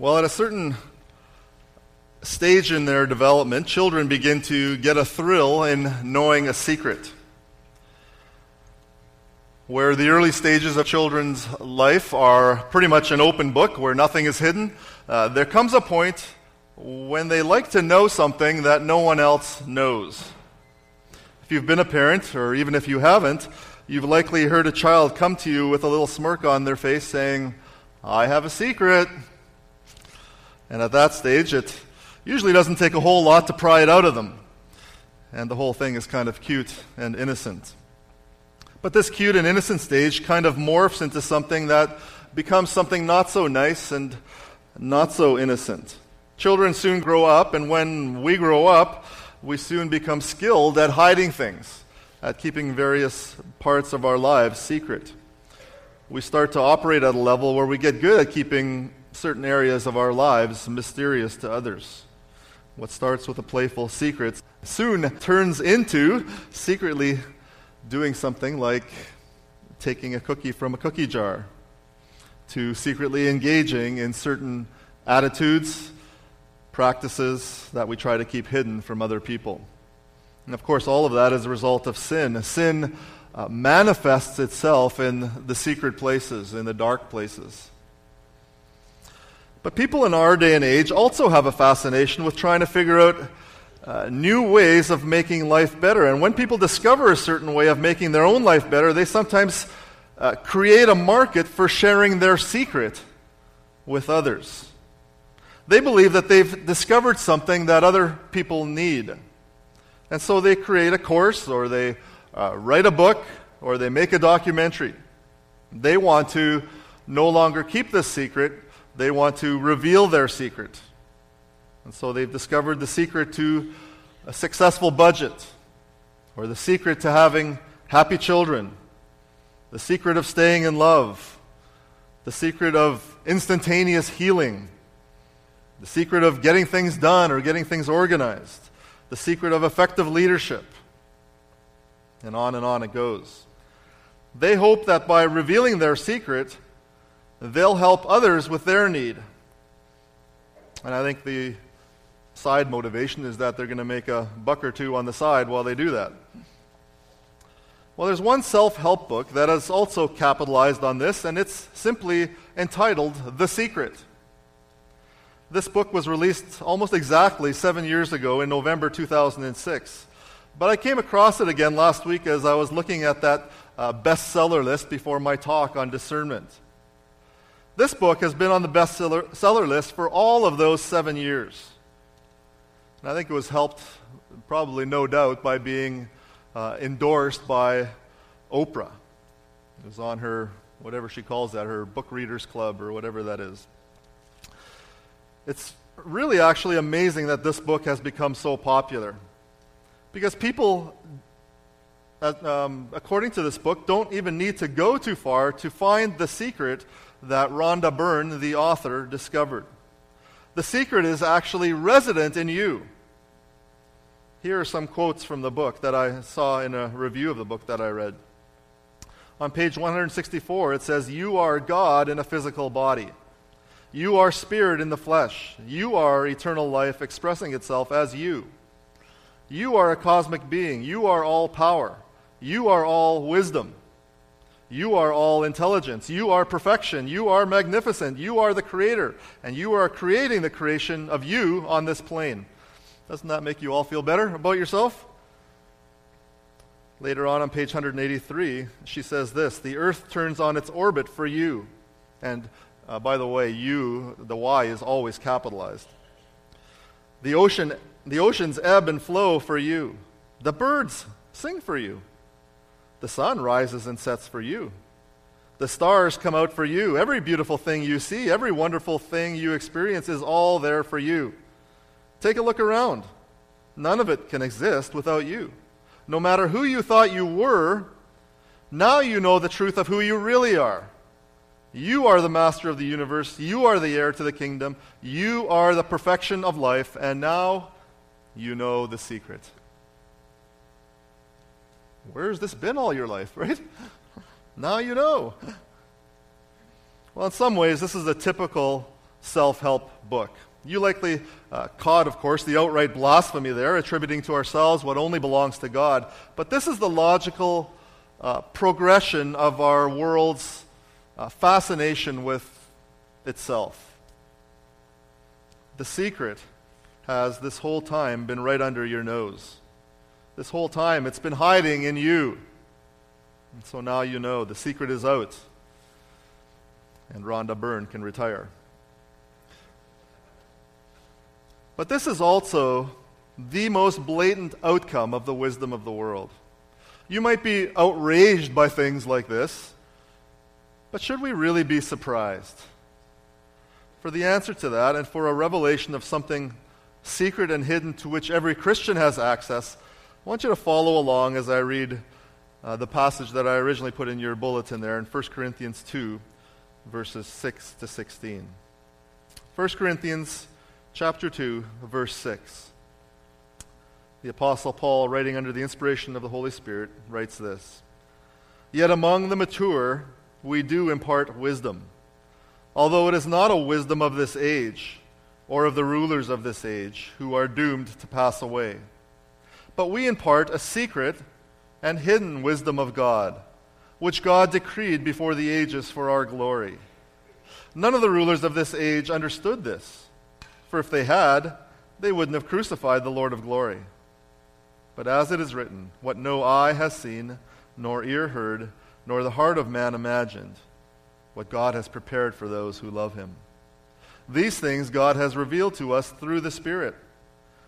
Well, at a certain stage in their development, children begin to get a thrill in knowing a secret. Where the early stages of children's life are pretty much an open book where nothing is hidden, uh, there comes a point when they like to know something that no one else knows. If you've been a parent, or even if you haven't, you've likely heard a child come to you with a little smirk on their face saying, I have a secret. And at that stage, it usually doesn't take a whole lot to pry it out of them. And the whole thing is kind of cute and innocent. But this cute and innocent stage kind of morphs into something that becomes something not so nice and not so innocent. Children soon grow up, and when we grow up, we soon become skilled at hiding things, at keeping various parts of our lives secret. We start to operate at a level where we get good at keeping certain areas of our lives mysterious to others. What starts with a playful secret soon turns into secretly doing something like taking a cookie from a cookie jar, to secretly engaging in certain attitudes, practices that we try to keep hidden from other people. And of course, all of that is a result of sin. Sin uh, manifests itself in the secret places, in the dark places. But people in our day and age also have a fascination with trying to figure out uh, new ways of making life better. And when people discover a certain way of making their own life better, they sometimes uh, create a market for sharing their secret with others. They believe that they've discovered something that other people need. And so they create a course, or they uh, write a book, or they make a documentary. They want to no longer keep this secret, they want to reveal their secret. And so they've discovered the secret to a successful budget, or the secret to having happy children, the secret of staying in love, the secret of instantaneous healing, the secret of getting things done or getting things organized, the secret of effective leadership, and on and on it goes. They hope that by revealing their secret, they'll help others with their need. And I think the side motivation is that they're going to make a buck or two on the side while they do that. Well, there's one self help book that has also capitalized on this, and it's simply entitled The Secret. This book was released almost exactly seven years ago in November 2006. But I came across it again last week as I was looking at that uh, bestseller list before my talk on discernment. This book has been on the bestseller list for all of those seven years. And I think it was helped, probably no doubt, by being uh, endorsed by Oprah. It was on her, whatever she calls that, her book readers club or whatever that is. It's really actually amazing that this book has become so popular. Because people um, according to this book, don't even need to go too far to find the secret that Rhonda Byrne, the author, discovered. The secret is actually resident in you. Here are some quotes from the book that I saw in a review of the book that I read. On page 164, it says, You are God in a physical body. You are spirit in the flesh. You are eternal life expressing itself as you. You are a cosmic being. You are all power. You are all wisdom. You are all intelligence. You are perfection. You are magnificent. You are the creator. And you are creating the creation of you on this plane. Doesn't that make you all feel better about yourself? Later on on page 183, she says this The earth turns on its orbit for you. And uh, by the way, you, the Y is always capitalized. The, ocean, the oceans ebb and flow for you. The birds sing for you. The sun rises and sets for you. The stars come out for you. Every beautiful thing you see, every wonderful thing you experience is all there for you. Take a look around. None of it can exist without you. No matter who you thought you were, now you know the truth of who you really are. You are the master of the universe. You are the heir to the kingdom. You are the perfection of life. And now you know the secret. Where's this been all your life, right? now you know. Well, in some ways, this is a typical self help book. You likely uh, caught, of course, the outright blasphemy there, attributing to ourselves what only belongs to God. But this is the logical uh, progression of our world's uh, fascination with itself. The secret has this whole time been right under your nose. This whole time it's been hiding in you. And so now you know the secret is out. And Rhonda Byrne can retire. But this is also the most blatant outcome of the wisdom of the world. You might be outraged by things like this, but should we really be surprised? For the answer to that, and for a revelation of something secret and hidden to which every Christian has access, I want you to follow along as I read uh, the passage that I originally put in your bulletin there in 1 Corinthians 2, verses 6 to 16. 1 Corinthians chapter 2, verse 6. The Apostle Paul, writing under the inspiration of the Holy Spirit, writes this Yet among the mature we do impart wisdom, although it is not a wisdom of this age or of the rulers of this age who are doomed to pass away. But we impart a secret and hidden wisdom of God, which God decreed before the ages for our glory. None of the rulers of this age understood this. For if they had, they wouldn't have crucified the Lord of glory. But as it is written, what no eye has seen, nor ear heard, nor the heart of man imagined, what God has prepared for those who love him. These things God has revealed to us through the Spirit.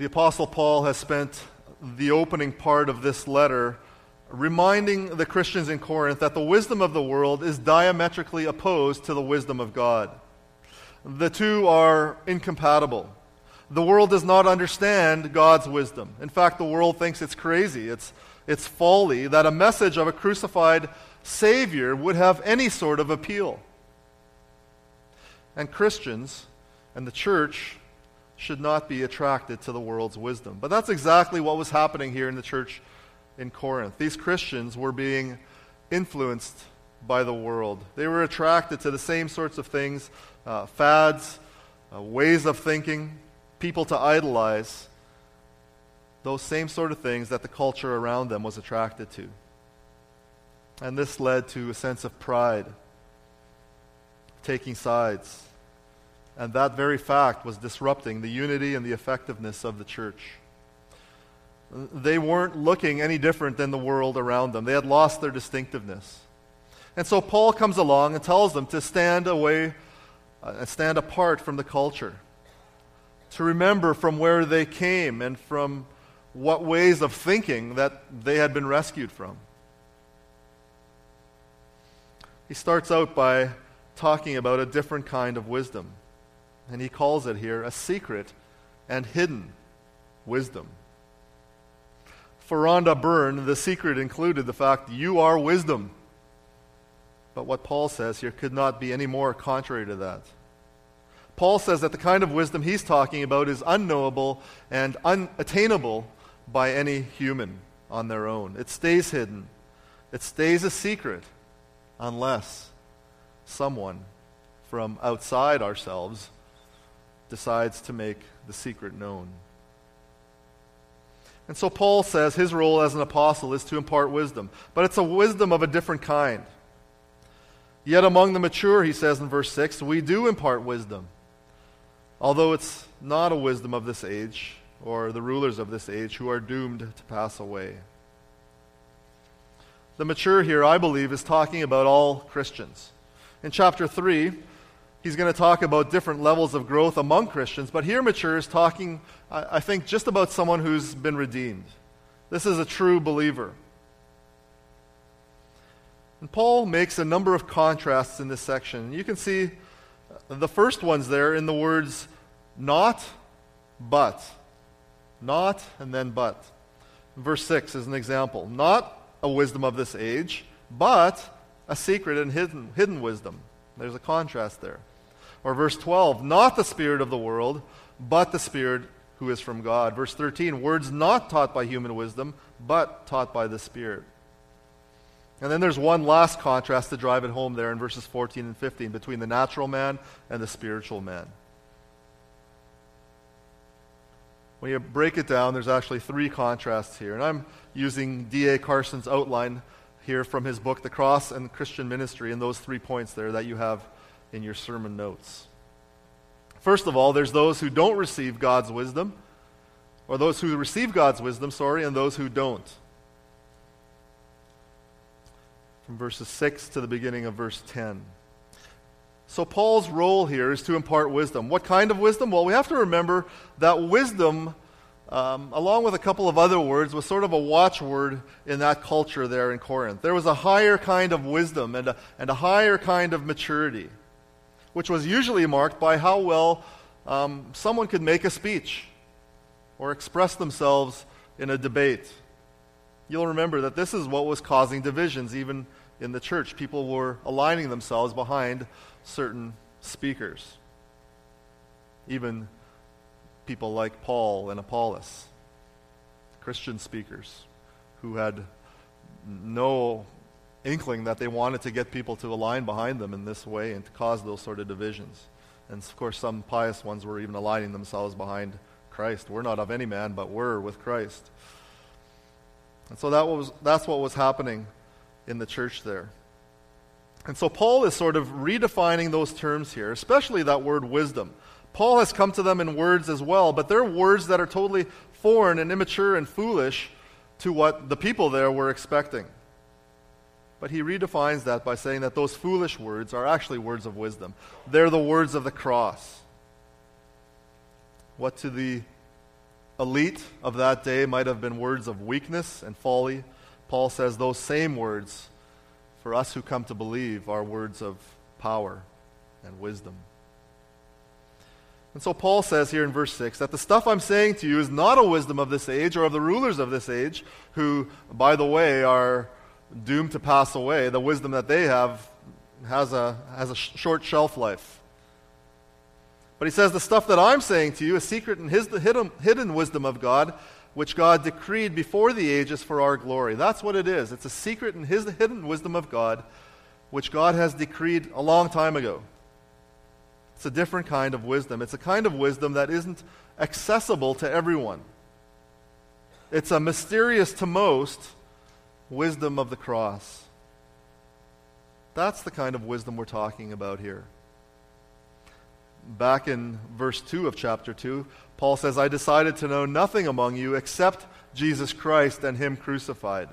The Apostle Paul has spent the opening part of this letter reminding the Christians in Corinth that the wisdom of the world is diametrically opposed to the wisdom of God. The two are incompatible. The world does not understand God's wisdom. In fact, the world thinks it's crazy, it's, it's folly, that a message of a crucified Savior would have any sort of appeal. And Christians and the church should not be attracted to the world's wisdom. But that's exactly what was happening here in the church in Corinth. These Christians were being influenced by the world, they were attracted to the same sorts of things uh, fads, uh, ways of thinking people to idolize those same sort of things that the culture around them was attracted to. And this led to a sense of pride, taking sides. And that very fact was disrupting the unity and the effectiveness of the church. They weren't looking any different than the world around them, they had lost their distinctiveness. And so Paul comes along and tells them to stand away and uh, stand apart from the culture to remember from where they came and from what ways of thinking that they had been rescued from. He starts out by talking about a different kind of wisdom, and he calls it here a secret and hidden wisdom. For Rhonda Byrne, the secret included the fact you are wisdom. But what Paul says here could not be any more contrary to that. Paul says that the kind of wisdom he's talking about is unknowable and unattainable by any human on their own. It stays hidden, it stays a secret unless someone from outside ourselves decides to make the secret known. And so Paul says his role as an apostle is to impart wisdom, but it's a wisdom of a different kind. Yet among the mature, he says in verse 6, we do impart wisdom although it's not a wisdom of this age or the rulers of this age who are doomed to pass away. The mature here, I believe, is talking about all Christians. In chapter 3, he's going to talk about different levels of growth among Christians, but here, mature is talking, I think, just about someone who's been redeemed. This is a true believer. And Paul makes a number of contrasts in this section. You can see the first ones there in the words not, but. Not, and then but. Verse 6 is an example. Not a wisdom of this age, but a secret and hidden, hidden wisdom. There's a contrast there. Or verse 12, not the spirit of the world, but the spirit who is from God. Verse 13, words not taught by human wisdom, but taught by the Spirit. And then there's one last contrast to drive it home there in verses 14 and 15 between the natural man and the spiritual man. When you break it down, there's actually three contrasts here. And I'm using D.A. Carson's outline here from his book, The Cross and Christian Ministry, and those three points there that you have in your sermon notes. First of all, there's those who don't receive God's wisdom, or those who receive God's wisdom, sorry, and those who don't. From verses 6 to the beginning of verse 10. So, Paul's role here is to impart wisdom. What kind of wisdom? Well, we have to remember that wisdom, um, along with a couple of other words, was sort of a watchword in that culture there in Corinth. There was a higher kind of wisdom and a, and a higher kind of maturity, which was usually marked by how well um, someone could make a speech or express themselves in a debate. You'll remember that this is what was causing divisions even in the church. People were aligning themselves behind certain speakers, even people like Paul and Apollos, Christian speakers who had no inkling that they wanted to get people to align behind them in this way and to cause those sort of divisions. And of course, some pious ones were even aligning themselves behind Christ. We're not of any man, but we're with Christ. And so that was, that's what was happening in the church there. And so Paul is sort of redefining those terms here, especially that word wisdom. Paul has come to them in words as well, but they're words that are totally foreign and immature and foolish to what the people there were expecting. But he redefines that by saying that those foolish words are actually words of wisdom. They're the words of the cross. What to the elite of that day might have been words of weakness and folly, Paul says those same words for us who come to believe are words of power and wisdom. And so Paul says here in verse 6 that the stuff I'm saying to you is not a wisdom of this age or of the rulers of this age, who, by the way, are doomed to pass away. The wisdom that they have has a, has a short shelf life. But he says the stuff that I'm saying to you is secret and his, the hidden, hidden wisdom of God which God decreed before the ages for our glory. That's what it is. It's a secret and his hidden wisdom of God, which God has decreed a long time ago. It's a different kind of wisdom. It's a kind of wisdom that isn't accessible to everyone. It's a mysterious to most wisdom of the cross. That's the kind of wisdom we're talking about here. Back in verse 2 of chapter 2, Paul says, I decided to know nothing among you except Jesus Christ and Him crucified.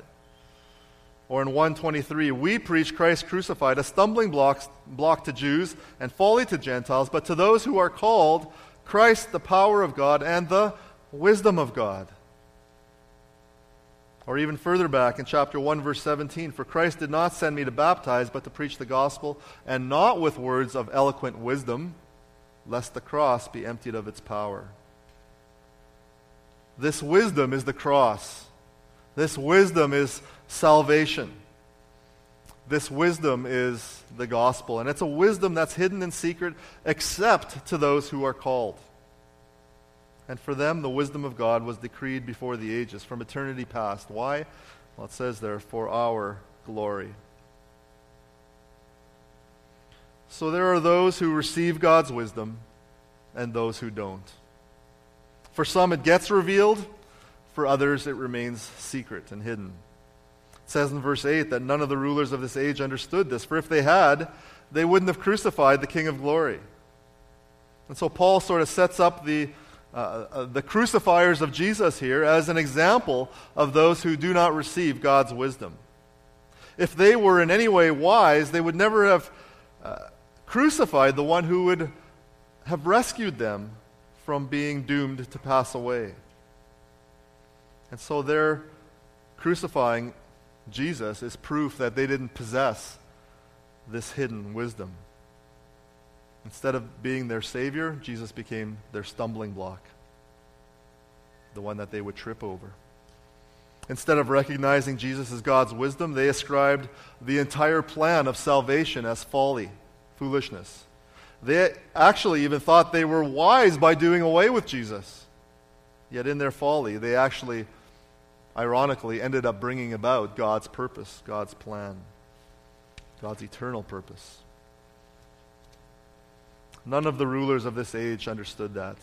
Or in 123, we preach Christ crucified, a stumbling block, block to Jews and folly to Gentiles, but to those who are called, Christ the power of God and the wisdom of God. Or even further back in chapter 1, verse 17, for Christ did not send me to baptize, but to preach the gospel, and not with words of eloquent wisdom, lest the cross be emptied of its power. This wisdom is the cross. This wisdom is salvation. This wisdom is the gospel. And it's a wisdom that's hidden in secret except to those who are called. And for them, the wisdom of God was decreed before the ages, from eternity past. Why? Well, it says there, for our glory. So there are those who receive God's wisdom and those who don't. For some, it gets revealed. For others, it remains secret and hidden. It says in verse 8 that none of the rulers of this age understood this, for if they had, they wouldn't have crucified the King of glory. And so Paul sort of sets up the, uh, the crucifiers of Jesus here as an example of those who do not receive God's wisdom. If they were in any way wise, they would never have uh, crucified the one who would have rescued them from being doomed to pass away. And so their crucifying Jesus is proof that they didn't possess this hidden wisdom. Instead of being their Savior, Jesus became their stumbling block, the one that they would trip over. Instead of recognizing Jesus as God's wisdom, they ascribed the entire plan of salvation as folly, foolishness. They actually even thought they were wise by doing away with Jesus. Yet in their folly, they actually, ironically, ended up bringing about God's purpose, God's plan, God's eternal purpose. None of the rulers of this age understood that.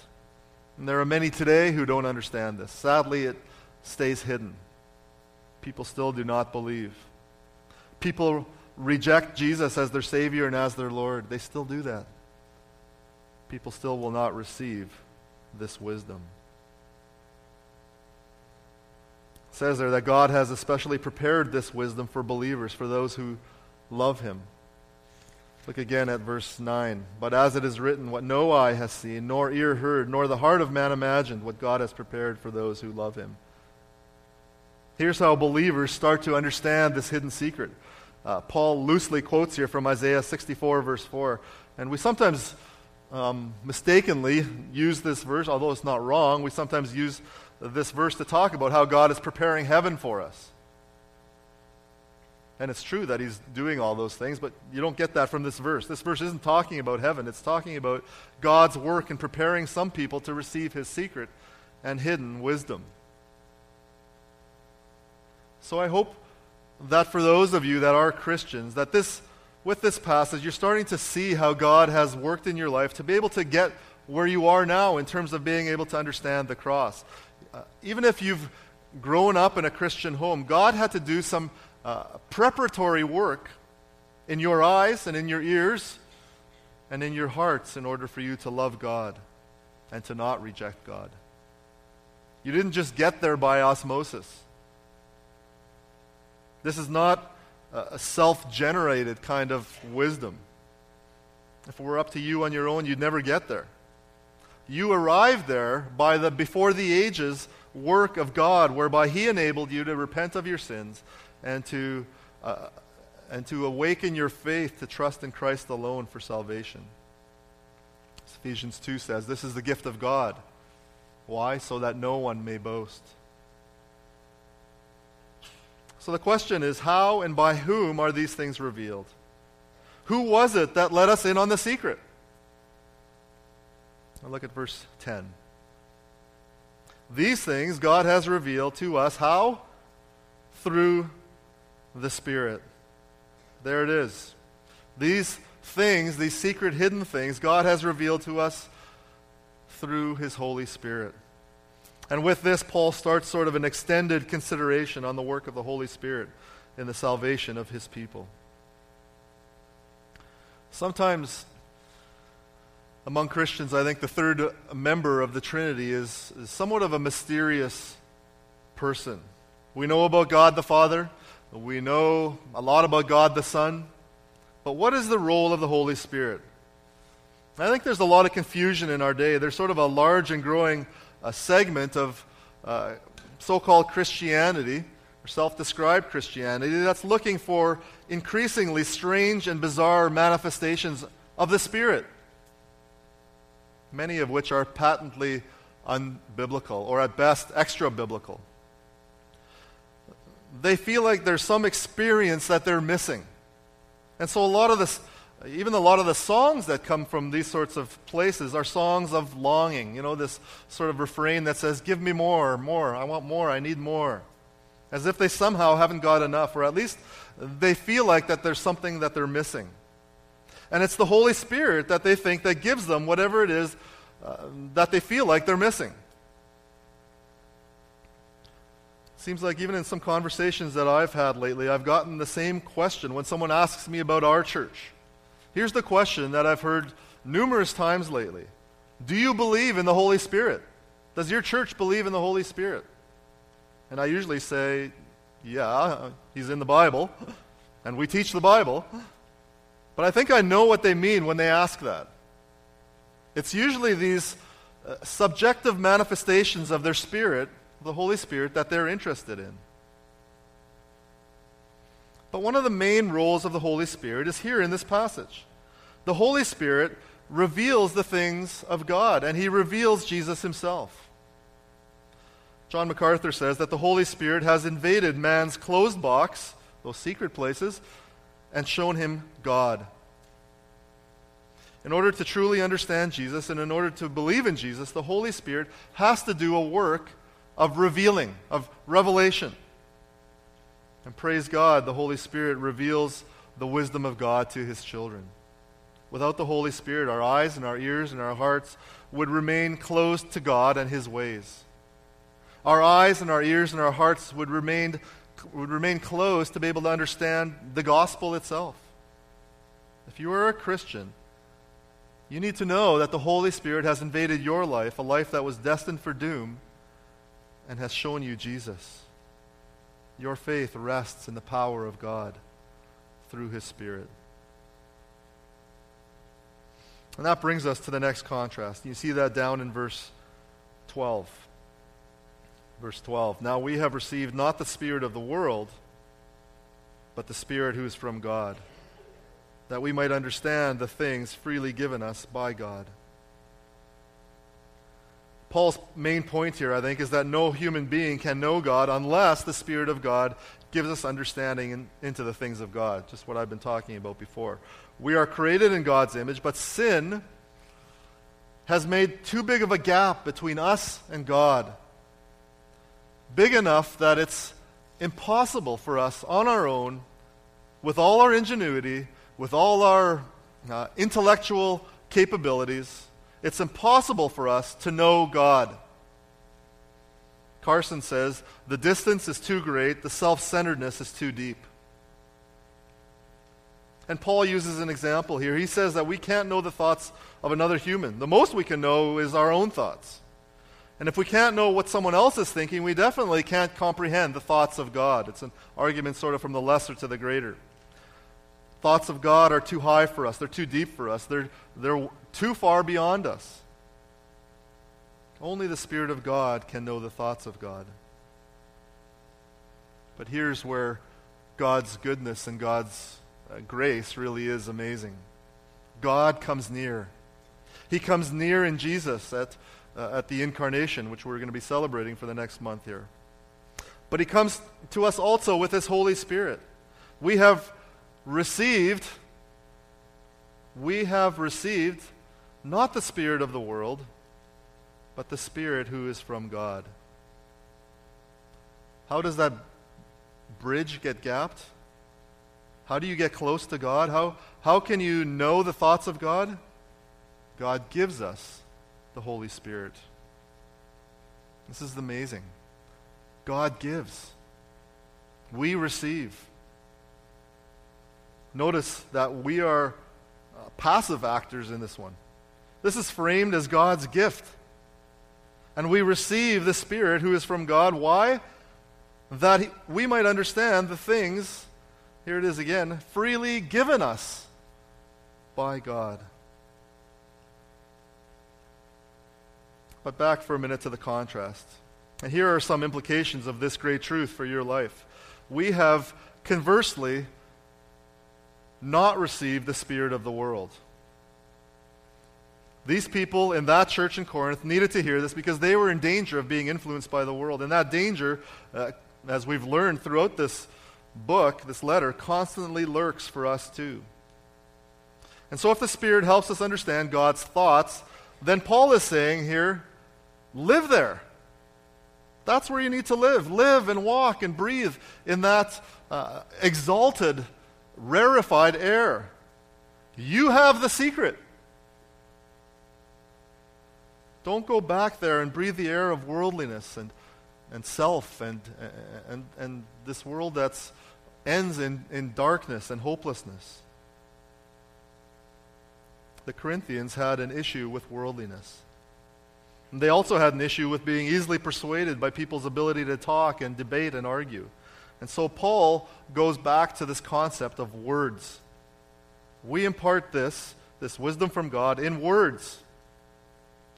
And there are many today who don't understand this. Sadly, it stays hidden people still do not believe. People reject Jesus as their Savior and as their Lord. They still do that. People still will not receive this wisdom. It says there that God has especially prepared this wisdom for believers, for those who love Him. Look again at verse 9. But as it is written, what no eye has seen, nor ear heard, nor the heart of man imagined, what God has prepared for those who love Him. Here's how believers start to understand this hidden secret. Uh, Paul loosely quotes here from Isaiah 64, verse 4. And we sometimes um, mistakenly use this verse, although it's not wrong, we sometimes use this verse to talk about how God is preparing heaven for us. And it's true that he's doing all those things, but you don't get that from this verse. This verse isn't talking about heaven, it's talking about God's work in preparing some people to receive his secret and hidden wisdom. So I hope that for those of you that are Christians, that this, with this passage, you're starting to see how God has worked in your life to be able to get where you are now in terms of being able to understand the cross. Uh, even if you've grown up in a Christian home, God had to do some uh, preparatory work in your eyes and in your ears and in your hearts in order for you to love God and to not reject God. You didn't just get there by osmosis. This is not a self generated kind of wisdom. If it were up to you on your own, you'd never get there. You arrived there by the before the ages work of God, whereby He enabled you to repent of your sins and to, uh, and to awaken your faith to trust in Christ alone for salvation. As Ephesians 2 says, This is the gift of God. Why? So that no one may boast. So the question is how and by whom are these things revealed? Who was it that let us in on the secret? Now look at verse 10. These things God has revealed to us how? Through the Spirit. There it is. These things, these secret hidden things, God has revealed to us through His Holy Spirit. And with this, Paul starts sort of an extended consideration on the work of the Holy Spirit in the salvation of his people. Sometimes among Christians, I think the third member of the Trinity is, is somewhat of a mysterious person. We know about God the Father, we know a lot about God the Son, but what is the role of the Holy Spirit? I think there's a lot of confusion in our day. There's sort of a large and growing a segment of uh, so called Christianity, or self described Christianity, that's looking for increasingly strange and bizarre manifestations of the Spirit, many of which are patently unbiblical, or at best extra biblical. They feel like there's some experience that they're missing. And so a lot of this even a lot of the songs that come from these sorts of places are songs of longing. You know, this sort of refrain that says, Give me more, more, I want more, I need more. As if they somehow haven't got enough, or at least they feel like that there's something that they're missing. And it's the Holy Spirit that they think that gives them whatever it is uh, that they feel like they're missing. Seems like even in some conversations that I've had lately, I've gotten the same question when someone asks me about our church. Here's the question that I've heard numerous times lately Do you believe in the Holy Spirit? Does your church believe in the Holy Spirit? And I usually say, yeah, he's in the Bible, and we teach the Bible. But I think I know what they mean when they ask that. It's usually these uh, subjective manifestations of their spirit, the Holy Spirit, that they're interested in. But one of the main roles of the Holy Spirit is here in this passage. The Holy Spirit reveals the things of God, and he reveals Jesus himself. John MacArthur says that the Holy Spirit has invaded man's closed box, those secret places, and shown him God. In order to truly understand Jesus and in order to believe in Jesus, the Holy Spirit has to do a work of revealing, of revelation. And praise God, the Holy Spirit reveals the wisdom of God to his children. Without the Holy Spirit, our eyes and our ears and our hearts would remain closed to God and his ways. Our eyes and our ears and our hearts would remain, would remain closed to be able to understand the gospel itself. If you are a Christian, you need to know that the Holy Spirit has invaded your life, a life that was destined for doom, and has shown you Jesus. Your faith rests in the power of God through His Spirit. And that brings us to the next contrast. You see that down in verse 12. Verse 12. Now we have received not the Spirit of the world, but the Spirit who is from God, that we might understand the things freely given us by God. Paul's main point here, I think, is that no human being can know God unless the Spirit of God gives us understanding in, into the things of God. Just what I've been talking about before. We are created in God's image, but sin has made too big of a gap between us and God. Big enough that it's impossible for us on our own, with all our ingenuity, with all our uh, intellectual capabilities, it's impossible for us to know God. Carson says the distance is too great, the self centeredness is too deep. And Paul uses an example here. He says that we can't know the thoughts of another human. The most we can know is our own thoughts. And if we can't know what someone else is thinking, we definitely can't comprehend the thoughts of God. It's an argument sort of from the lesser to the greater. Thoughts of God are too high for us, they're too deep for us, they're, they're too far beyond us. Only the Spirit of God can know the thoughts of God. But here's where God's goodness and God's uh, grace really is amazing. God comes near. He comes near in Jesus at, uh, at the incarnation, which we're going to be celebrating for the next month here. But He comes to us also with His Holy Spirit. We have received, we have received not the Spirit of the world, but the Spirit who is from God. How does that bridge get gapped? How do you get close to God? How, how can you know the thoughts of God? God gives us the Holy Spirit. This is amazing. God gives. We receive. Notice that we are uh, passive actors in this one. This is framed as God's gift. And we receive the Spirit who is from God. Why? That he, we might understand the things, here it is again, freely given us by God. But back for a minute to the contrast. And here are some implications of this great truth for your life. We have, conversely, not received the Spirit of the world. These people in that church in Corinth needed to hear this because they were in danger of being influenced by the world. And that danger, uh, as we've learned throughout this book, this letter, constantly lurks for us too. And so, if the Spirit helps us understand God's thoughts, then Paul is saying here, live there. That's where you need to live. Live and walk and breathe in that uh, exalted rarefied air. You have the secret. Don't go back there and breathe the air of worldliness and, and self and, and, and this world that ends in, in darkness and hopelessness. The Corinthians had an issue with worldliness. They also had an issue with being easily persuaded by people's ability to talk and debate and argue. And so Paul goes back to this concept of words. We impart this, this wisdom from God, in words,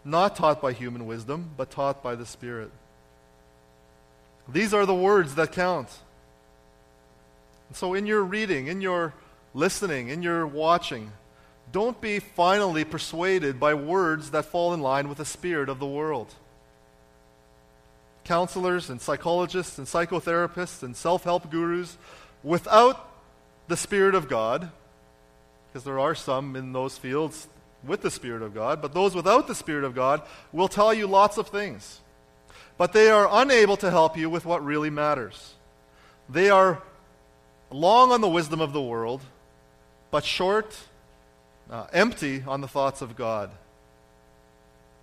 not taught by human wisdom, but taught by the Spirit. These are the words that count. And so, in your reading, in your listening, in your watching, don't be finally persuaded by words that fall in line with the spirit of the world. Counselors and psychologists and psychotherapists and self help gurus, without the Spirit of God, because there are some in those fields with the Spirit of God, but those without the Spirit of God will tell you lots of things. But they are unable to help you with what really matters. They are long on the wisdom of the world, but short, uh, empty on the thoughts of God.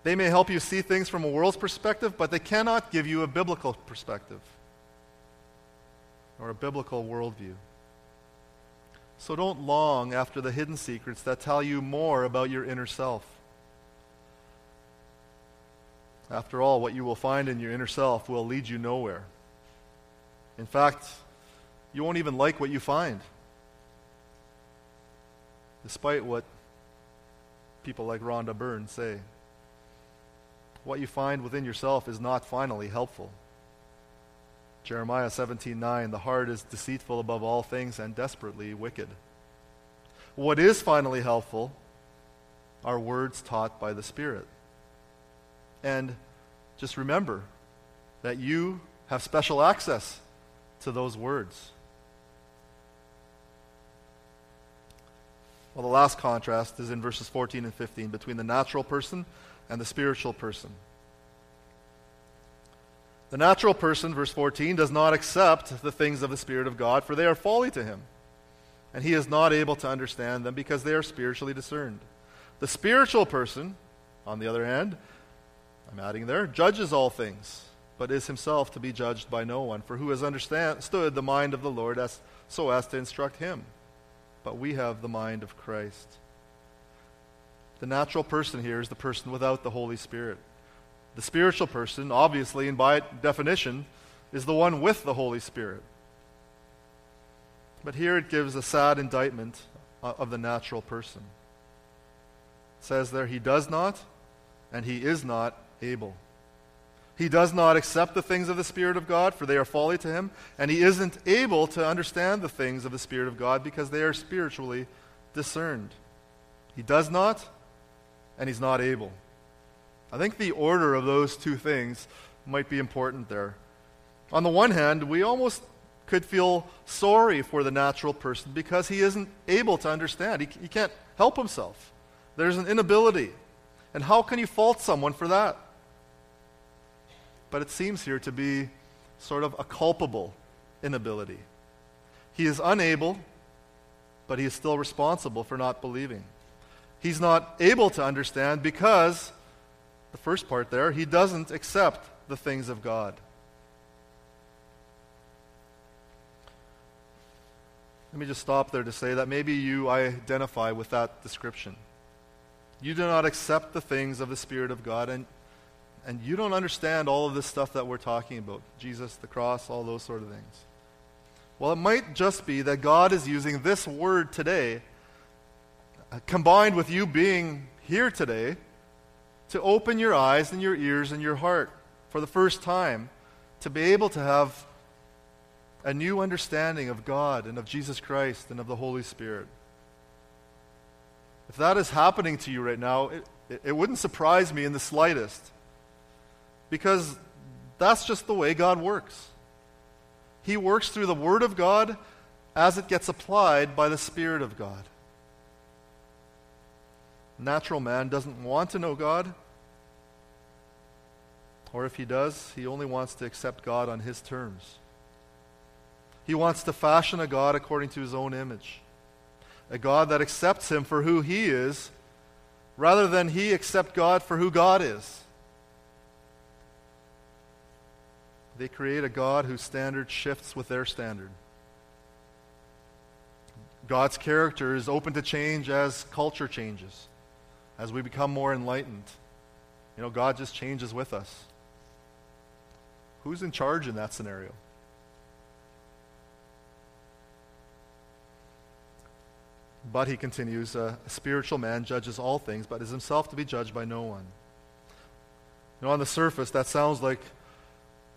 They may help you see things from a world's perspective, but they cannot give you a biblical perspective or a biblical worldview. So don't long after the hidden secrets that tell you more about your inner self. After all, what you will find in your inner self will lead you nowhere. In fact, you won't even like what you find, despite what people like Rhonda Byrne say. What you find within yourself is not finally helpful. Jeremiah 17:9 The heart is deceitful above all things and desperately wicked. What is finally helpful are words taught by the Spirit. And just remember that you have special access to those words. Well, the last contrast is in verses 14 and 15 between the natural person and the spiritual person. The natural person, verse 14, does not accept the things of the Spirit of God, for they are folly to him, and he is not able to understand them because they are spiritually discerned. The spiritual person, on the other hand, I'm adding there, judges all things, but is himself to be judged by no one. For who has understood the mind of the Lord as, so as to instruct him? but we have the mind of Christ. The natural person here is the person without the Holy Spirit. The spiritual person, obviously, and by definition, is the one with the Holy Spirit. But here it gives a sad indictment of the natural person. It says there, he does not, and he is not able. He does not accept the things of the Spirit of God, for they are folly to him, and he isn't able to understand the things of the Spirit of God because they are spiritually discerned. He does not, and he's not able. I think the order of those two things might be important there. On the one hand, we almost could feel sorry for the natural person because he isn't able to understand. He, he can't help himself. There's an inability. And how can you fault someone for that? but it seems here to be sort of a culpable inability. He is unable, but he is still responsible for not believing. He's not able to understand because, the first part there, he doesn't accept the things of God. Let me just stop there to say that maybe you identify with that description. You do not accept the things of the Spirit of God, and and you don't understand all of this stuff that we're talking about Jesus, the cross, all those sort of things. Well, it might just be that God is using this word today, uh, combined with you being here today, to open your eyes and your ears and your heart for the first time to be able to have a new understanding of God and of Jesus Christ and of the Holy Spirit. If that is happening to you right now, it, it, wouldn't surprise me in the slightest because that's just the way God works. He works through the Word of God as it gets applied by the Spirit of God. Natural man doesn't want to know God, or if he does, he only wants to accept God on his terms. He wants to fashion a God according to his own image, a God that accepts him for who he is, rather than he accept God for who God is. They create a God whose standard shifts with their standard. God's character is open to change as culture changes, as we become more enlightened. You know, God just changes with us. Who's in charge in that scenario? But he continues, a spiritual man judges all things, but is himself to be judged by no one. You know, on the surface, that sounds like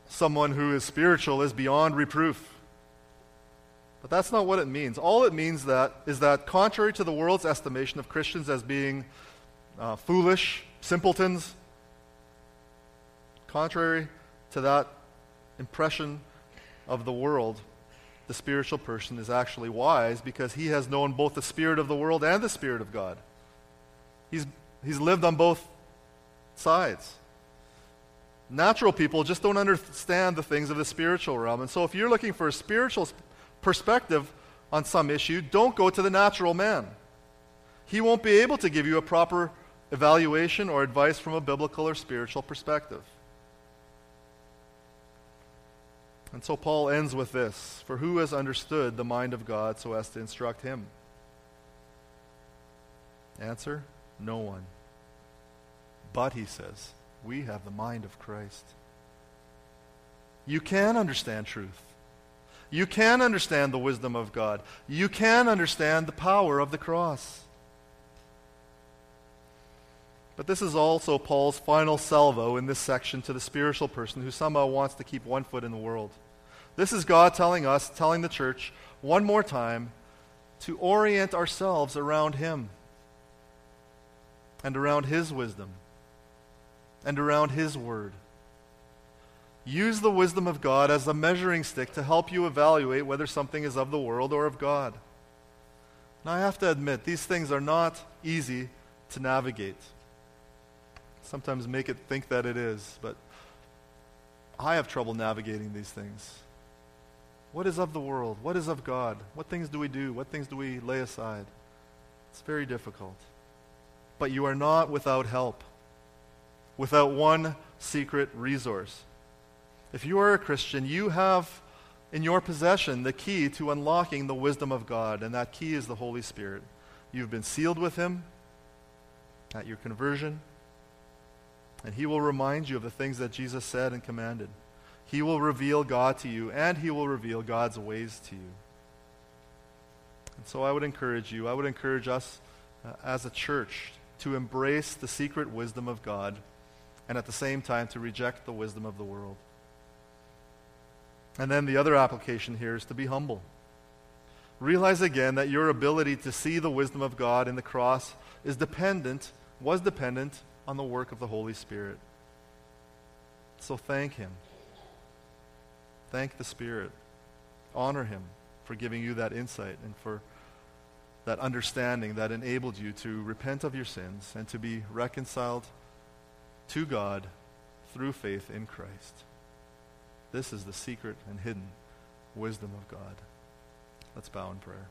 someone who is spiritual is beyond reproof. But that's not what it means. All it means that is that contrary to the world's estimation of Christians as being uh, foolish, simpletons, contrary to that impression of the world, the spiritual person is actually wise because he has known both the spirit of the world and the spirit of God. He's, he's lived on both sides. Natural people just don't understand the things of the spiritual realm. And so, if you're looking for a spiritual perspective on some issue, don't go to the natural man. He won't be able to give you a proper evaluation or advice from a biblical or spiritual perspective. And so Paul ends with this For who has understood the mind of God so as to instruct him? Answer No one. But, he says, we have the mind of Christ. You can understand truth. You can understand the wisdom of God. You can understand the power of the cross. But this is also Paul's final salvo in this section to the spiritual person who somehow wants to keep one foot in the world. This is God telling us, telling the church, one more time, to orient ourselves around Him and around His wisdom and around His Word. Use the wisdom of God as a measuring stick to help you evaluate whether something is of the world or of God. Now, I have to admit, these things are not easy to navigate. Sometimes make it think that it is, but I have trouble navigating these things. What is of the world? What is of God? What things do we do? What things do we lay aside? It's very difficult. But you are not without help, without one secret resource. If you are a Christian, you have in your possession the key to unlocking the wisdom of God, and that key is the Holy Spirit. You've been sealed with Him at your conversion, and He will remind you of the things that Jesus said and commanded. He will reveal God to you, and He will reveal God's ways to you. And so I would encourage you, I would encourage us uh, as a church to embrace the secret wisdom of God and at the same time to reject the wisdom of the world. And then the other application here is to be humble. Realize again that your ability to see the wisdom of God in the cross is dependent, was dependent on the work of the Holy Spirit. So thank Him. Thank the Spirit. Honor Him for giving you that insight and for that understanding that enabled you to repent of your sins and to be reconciled to God through faith in Christ. This is the secret and hidden wisdom of God. Let's bow in prayer.